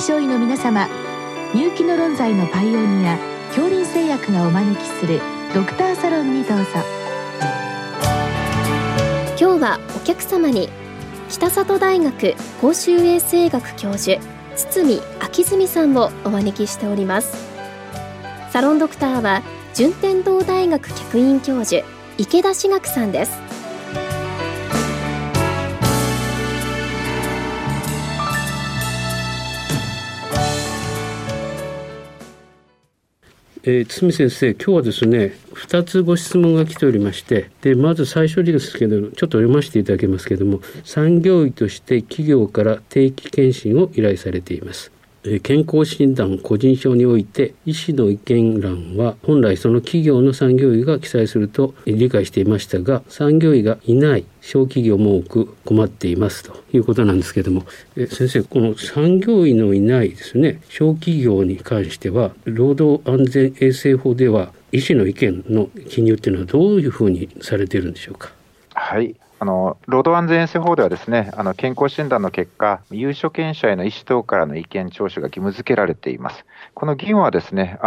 症医の皆様入気の論剤のパイオニア恐林製薬がお招きするドクターサロンにどうぞ。今日はお客様に北里大学公衆衛生学教授堤昭純さんをお招きしております。サロンドクターは順天堂大学客員教授池田志学さんです。えー、堤先生、今日はですね、2つご質問が来ておりまして、でまず最初にですけど、ちょっと読ませていただけますけれども、産業医として企業から定期検診を依頼されています。健康診断個人証において医師の意見欄は本来その企業の産業医が記載すると理解していましたが産業医がいない小企業も多く困っていますということなんですけどもえ先生この産業医のいないですね小企業に関しては労働安全衛生法では医師の意見の記入っていうのはどういうふうにされているんでしょうか？はい。あの労働安全衛生法ではですねあの健康診断の結果、有所権者への医師等からの意見聴取が義務付けられています。この義務はですね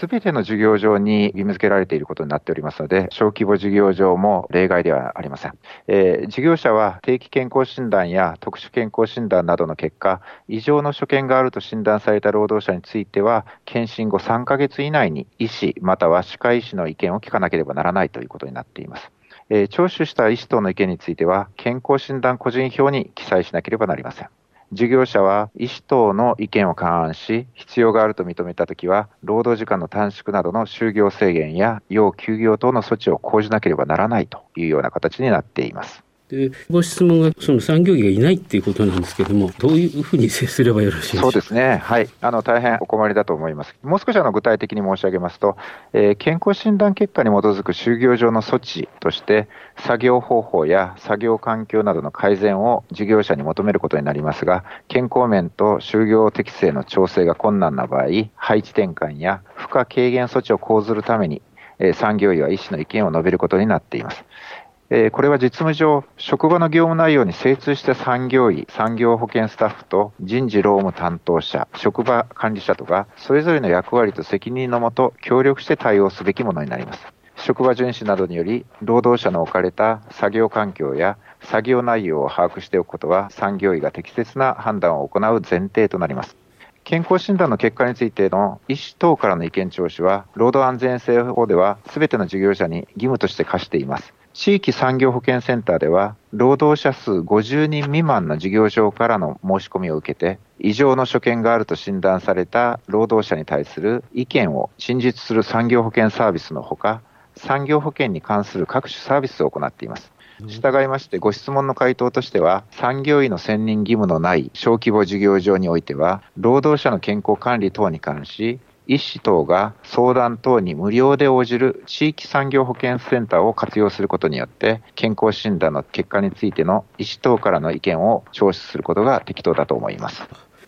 すべての事業場に義務付けられていることになっておりますので、小規模事業場も例外ではありません。えー、事業者は定期健康診断や特殊健康診断などの結果、異常の所見があると診断された労働者については、検診後3ヶ月以内に医師または歯科医師の意見を聞かなければならないということになっています。えー、聴取した医師等の意見については、健康診断個人票に記載しなければなりません。事業者は医師等の意見を勘案し、必要があると認めたときは、労働時間の短縮などの就業制限や要休業等の措置を講じなければならないというような形になっています。でご質問がその産業医がいないっていうことなんですけれども、どういうふうに接すればよろしいでしょう？そうですね、はい、あの大変お困りだと思います。もう少しあの具体的に申し上げますと、えー、健康診断結果に基づく就業上の措置として、作業方法や作業環境などの改善を事業者に求めることになりますが、健康面と就業適正の調整が困難な場合、配置転換や負荷軽減措置を講ずるために、産業医は医師の意見を述べることになっています。えこれは実務上、職場の業務内容に精通した産業医、産業保険スタッフと人事労務担当者、職場管理者とが、それぞれの役割と責任のもと、協力して対応すべきものになります。職場巡視などにより、労働者の置かれた作業環境や作業内容を把握しておくことは、産業医が適切な判断を行う前提となります。健康診断の結果についての医師等からの意見聴取は、労働安全性法では、すべての事業者に義務として課しています。地域産業保健センターでは、労働者数50人未満の事業所からの申し込みを受けて、異常の所見があると診断された労働者に対する意見を陳述する産業保険サービスのほか、産業保険に関する各種サービスを行っています。従いまして、ご質問の回答としては、産業医の選任義務のない小規模事業場においては、労働者の健康管理等に関し、医師等が相談等に無料で応じる地域産業保健センターを活用することによって、健康診断の結果についての医師等からの意見を聴取することが適当だと思います。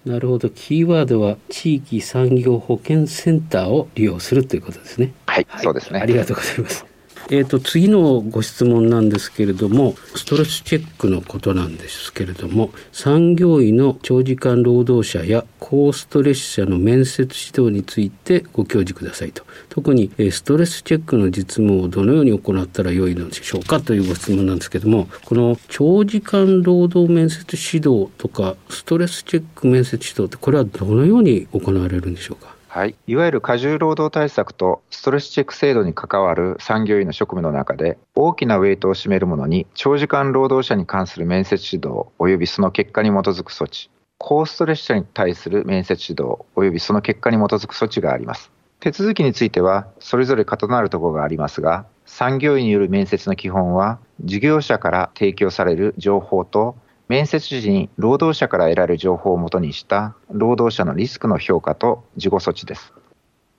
なるほど。キーワードは地域産業保健センターを利用するということですね。はい、はい、そうですね。ありがとうございます。えーと、次のご質問なんですけれどもストレスチェックのことなんですけれども産業医の長時間労働者や高ストレス者の面接指導についてご教示くださいと。特にストレスチェックの実務をどのように行ったらよいのでしょうかというご質問なんですけどもこの長時間労働面接指導とかストレスチェック面接指導ってこれはどのように行われるんでしょうか？はい、いわゆる過重労働対策とストレスチェック制度に関わる産業医の職務の中で大きなウェイトを占めるものに長時間労働者に関する面接指導及びその結果に基づく措置。高ストレス者に対する面接指導及びその結果に基づく措置があります。手続きについてはそれぞれ異なるところがありますが産業医による面接の基本は事業者から提供される情報と面接時に労働者から得られる情報をもとにした労働者のリスクの評価と事後措置です。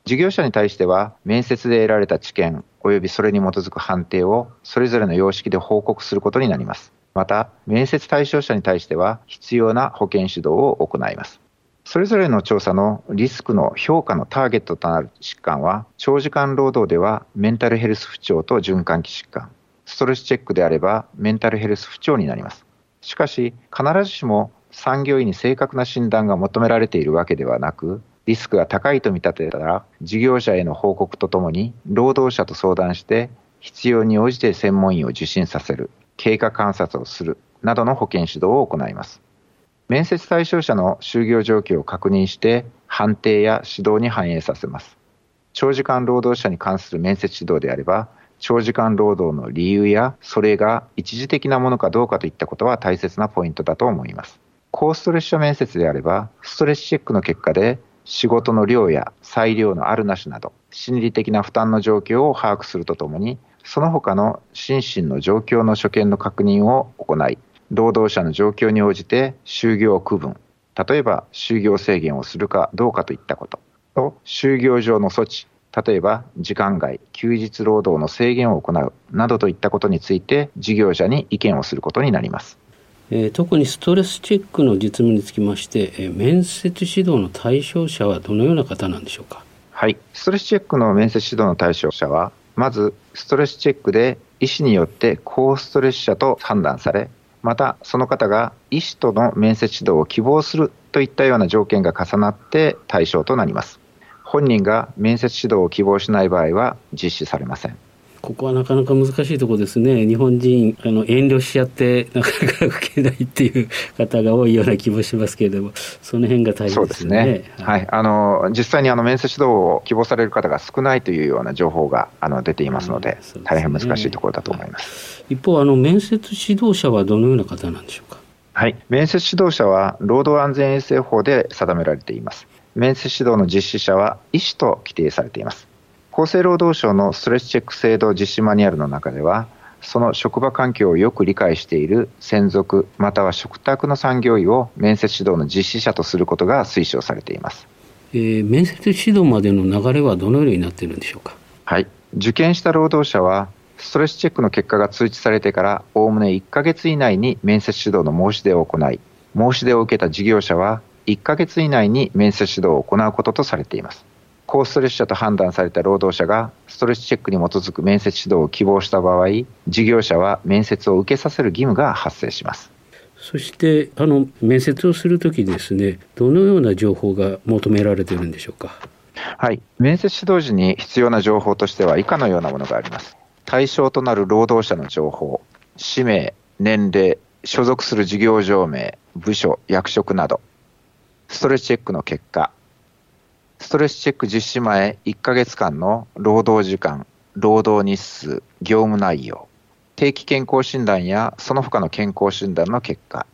事業者に対しては面接で得られた知見及びそれに基づく判定をそれぞれの様式で報告することになります。また、面接対象者に対しては必要な保険指導を行います。それぞれの調査のリスクの評価のターゲットとなる疾患は、長時間労働ではメンタルヘルス不調と循環器疾患、ストレスチェックであればメンタルヘルス不調になります。しかし、必ずしも産業医に正確な診断が求められているわけではなく、リスクが高いと見立てたら、事業者への報告とともに、労働者と相談して、必要に応じて専門医を受診させる、経過観察をする、などの保健指導を行います。面接対象者の就業状況を確認して、判定や指導に反映させます。長時間労働者に関する面接指導であれば、長時間労働の理由や、それが一時的なものかどうかといったことは大切なポイントだと思います。高ストレス者面接であれば、ストレスチェックの結果で、仕事の量や裁量のあるなしなど、心理的な負担の状況を把握するとともに、その他の心身の状況の所見の確認を行い、労働者の状況に応じて就業区分、例えば就業制限をするかどうかといったこと、と就業上の措置、例えば時間外、休日労働の制限を行うなどといったことについて事業者に意見をすることになります。えー、特にストレスチェックの実務につきまして、えー、面接指導の対象者はどのような方なんでしょうか？はい、ストレスチェックの面接指導の対象者は、まずストレスチェックで医師によって高ストレス者と判断され、またその方が医師との面接指導を希望するといったような条件が重なって対象となります。本人が面接指導を希望しない場合は実施されません。ここはなかなか難しいところですね。日本人、あの、遠慮しちゃって、なかなか受けないっていう方が多いような気もしますけれども、その辺が大変ですね。そうですね。はい。あの、実際にあの、面接指導を希望される方が少ないというような情報が、あの、出ていますので、でね、大変難しいところだと思います。一方、あの、面接指導者はどのような方なんでしょうか？はい。面接指導者は、労働安全衛生法で定められています。面接指導の実施者は医師と規定されています。厚生労働省のストレスチェック制度実施マニュアルの中では、その職場環境をよく理解している専属または嘱託の産業医を面接指導の実施者とすることが推奨されています。えー、面接指導までの流れはどのようになっているんでしょうか？はい、受験した労働者はストレスチェックの結果が通知されてからおおむね1ヶ月以内に面接指導の申し出を行い、申し出を受けた事業者は1ヶ月以内に面接指導を行うこととされています。高ストレス者と判断された労働者がストレスチェックに基づく面接指導を希望した場合、事業者は面接を受けさせる義務が発生します。そしてあの面接をするときですね、どのような情報が求められているんでしょうか？はい、面接指導時に必要な情報としては以下のようなものがあります。対象となる労働者の情報、氏名、年齢、所属する事業場名、部署、役職など、ストレスチェックの結果、ストレスチェック実施前1ヶ月間の労働時間、労働日数、業務内容、定期健康診断やその他の健康診断の結果、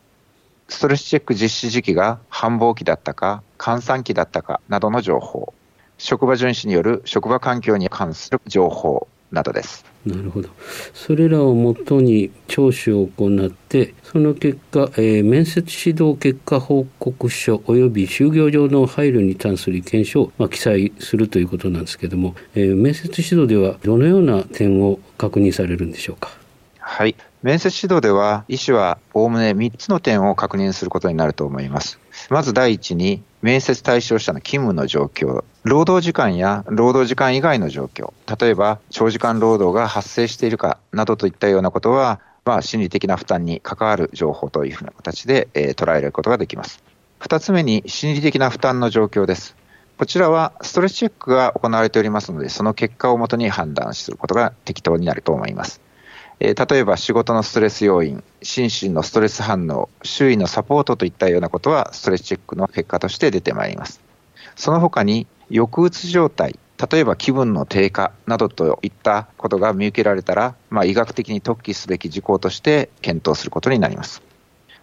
ストレスチェック実施時期が繁忙期だったか、閑散期だったかなどの情報、職場巡視による職場環境に関する情報。などです。なるほど。それらをもとに聴取を行って、その結果、えー、面接指導結果報告書及び就業上の配慮に関する意見書を、まあ、記載するということなんですけれども、えー、面接指導ではどのような点を確認されるんでしょうか？はい。面接指導では、医師はおおむね3つの点を確認することになると思います。まず第一に、面接対象者の勤務の状況、労働時間や労働時間以外の状況、例えば長時間労働が発生しているかなどといったようなことは、まあ、心理的な負担に関わる情報というふうな形で、えー、捉えることができます。二つ目に心理的な負担の状況です。こちらはストレスチェックが行われておりますので、その結果をもとに判断することが適当になると思います。えー、例えば仕事のストレス要因、心身のストレス反応、周囲のサポートといったようなことはストレスチェックの結果として出てまいります。その他に抑うつ状態、例えば気分の低下などといったことが見受けられたら、まあ、医学的に特記すべき事項として検討することになります。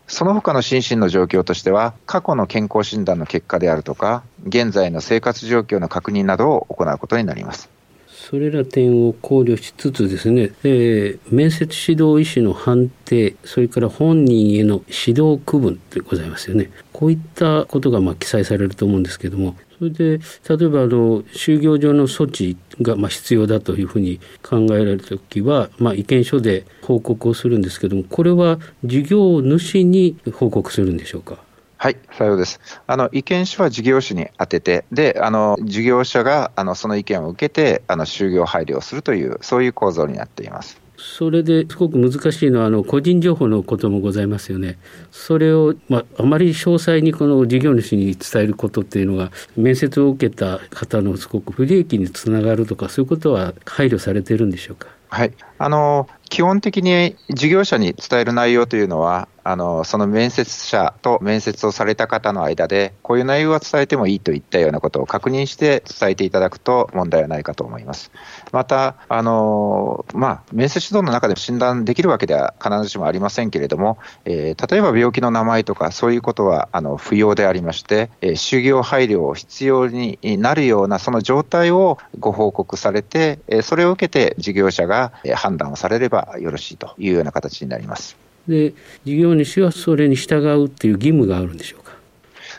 その他の心身の状況としては、過去の健康診断の結果であるとか、現在の生活状況の確認などを行うことになります。それら点を考慮しつつですね、えー、面接指導医師の判定、それから本人への指導区分でございますよね。こういったことがま記載されると思うんですけども、それで例えばあの就業上の措置がま必要だというふうに考えられた時は、まあ、意見書で報告をするんですけどもこれは事業主に報告するんでしょうか？はい、さようです。あの、意見書は事業主に当てて、で、あの、事業者が、あの、その意見を受けて、あの、就業配慮をするという、そういう構造になっています。それですごく難しいのはあの個人情報のこともございますよね。それを、まあ、あまり詳細にこの事業主に伝えることっていうのが面接を受けた方のすごく不利益につながるとかそういうことは配慮されているんでしょうか？はい。あの、基本的に事業者に伝える内容というのは、あの、その面接者と面接をされた方の間で、こういう内容は伝えてもいいといったようなことを確認して伝えていただくと問題はないかと思います。また、あの、まあ、面接指導の中で診断できるわけでは必ずしもありませんけれども、えー、例えば病気の名前とかそういうことは、あの、不要でありまして、えー、就業配慮を必要になるようなその状態をご報告されて、えー、それを受けて事業者が判断をされればよろしいというような形になります。で事業主はそれに従うっていう義務があるんでしょうか？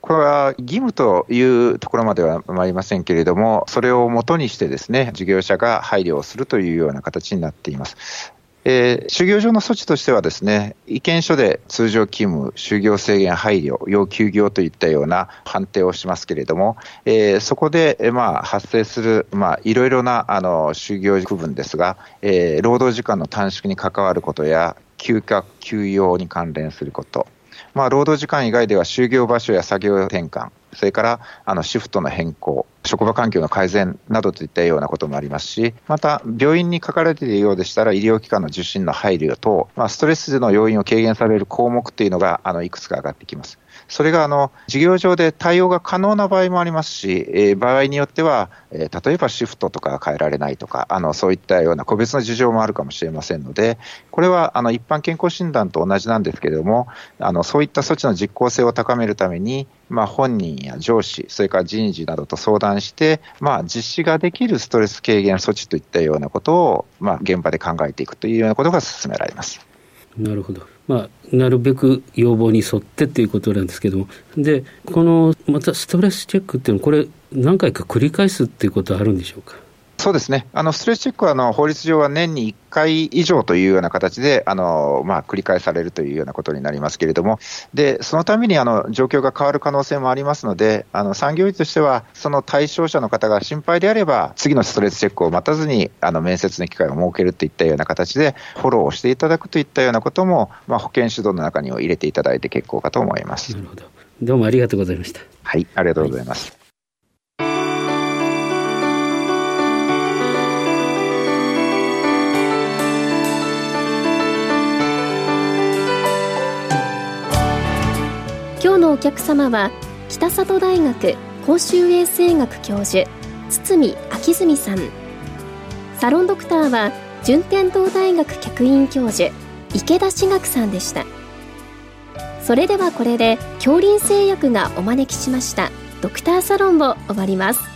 これは義務というところまでは参りませんけれども、それをもとにしてですね、事業者が配慮をするというような形になっています。えー、就業上の措置としてはですね、意見書で通常勤務、就業制限配慮、要休業といったような判定をしますけれども、えー、そこで、えー、まあ、発生する、まあ、いろいろなあの就業区分ですが、えー、労働時間の短縮に関わることや、休暇、休養に関連すること、まあ、労働時間以外では就業場所や作業転換、それからあのシフトの変更、職場環境の改善などといったようなこともありますし、また病院に書かれているようでしたら、医療機関の受診の配慮等、まあ、ストレスの要因を軽減される項目というのがあのいくつか上がってきます。それがあの事業上で対応が可能な場合もありますし、えー、場合によっては、えー、例えばシフトとか変えられないとか、あのそういったような個別の事情もあるかもしれませんので、これはあの一般健康診断と同じなんですけれども、あのそういった措置の実効性を高めるために、まあ、本人や上司、それから人事などと相談して、まあ、実施ができるストレス軽減措置といったようなことを、まあ、現場で考えていくというようなことが進められます。なるほど。まあ、なるべく要望に沿ってっていうことなんですけども、で、この、またストレスチェックっていうのは、これ、何回か繰り返すっていうことはあるんでしょうか？そうですね、あのストレスチェックはあの法律上は年に1回以上というような形で、あのまあ、繰り返されるというようなことになりますけれども、でそのためにあの状況が変わる可能性もありますので、あの産業医としては、その対象者の方が心配であれば、次のストレスチェックを待たずにあの面接の機会を設けるといったような形で、フォローをしていただくといったようなことも、まあ、保険指導の中に入れていただいて結構かと思います。なるほどどうもありがとうございました。はい、ありがとうございます。はい客様は北里大学公衆衛生学教授堤昭純さん。サロンドクターは順天堂大学客員教授池田志学さんでした。それではこれで恐林製薬がお招きしましたドクターサロンを終わります。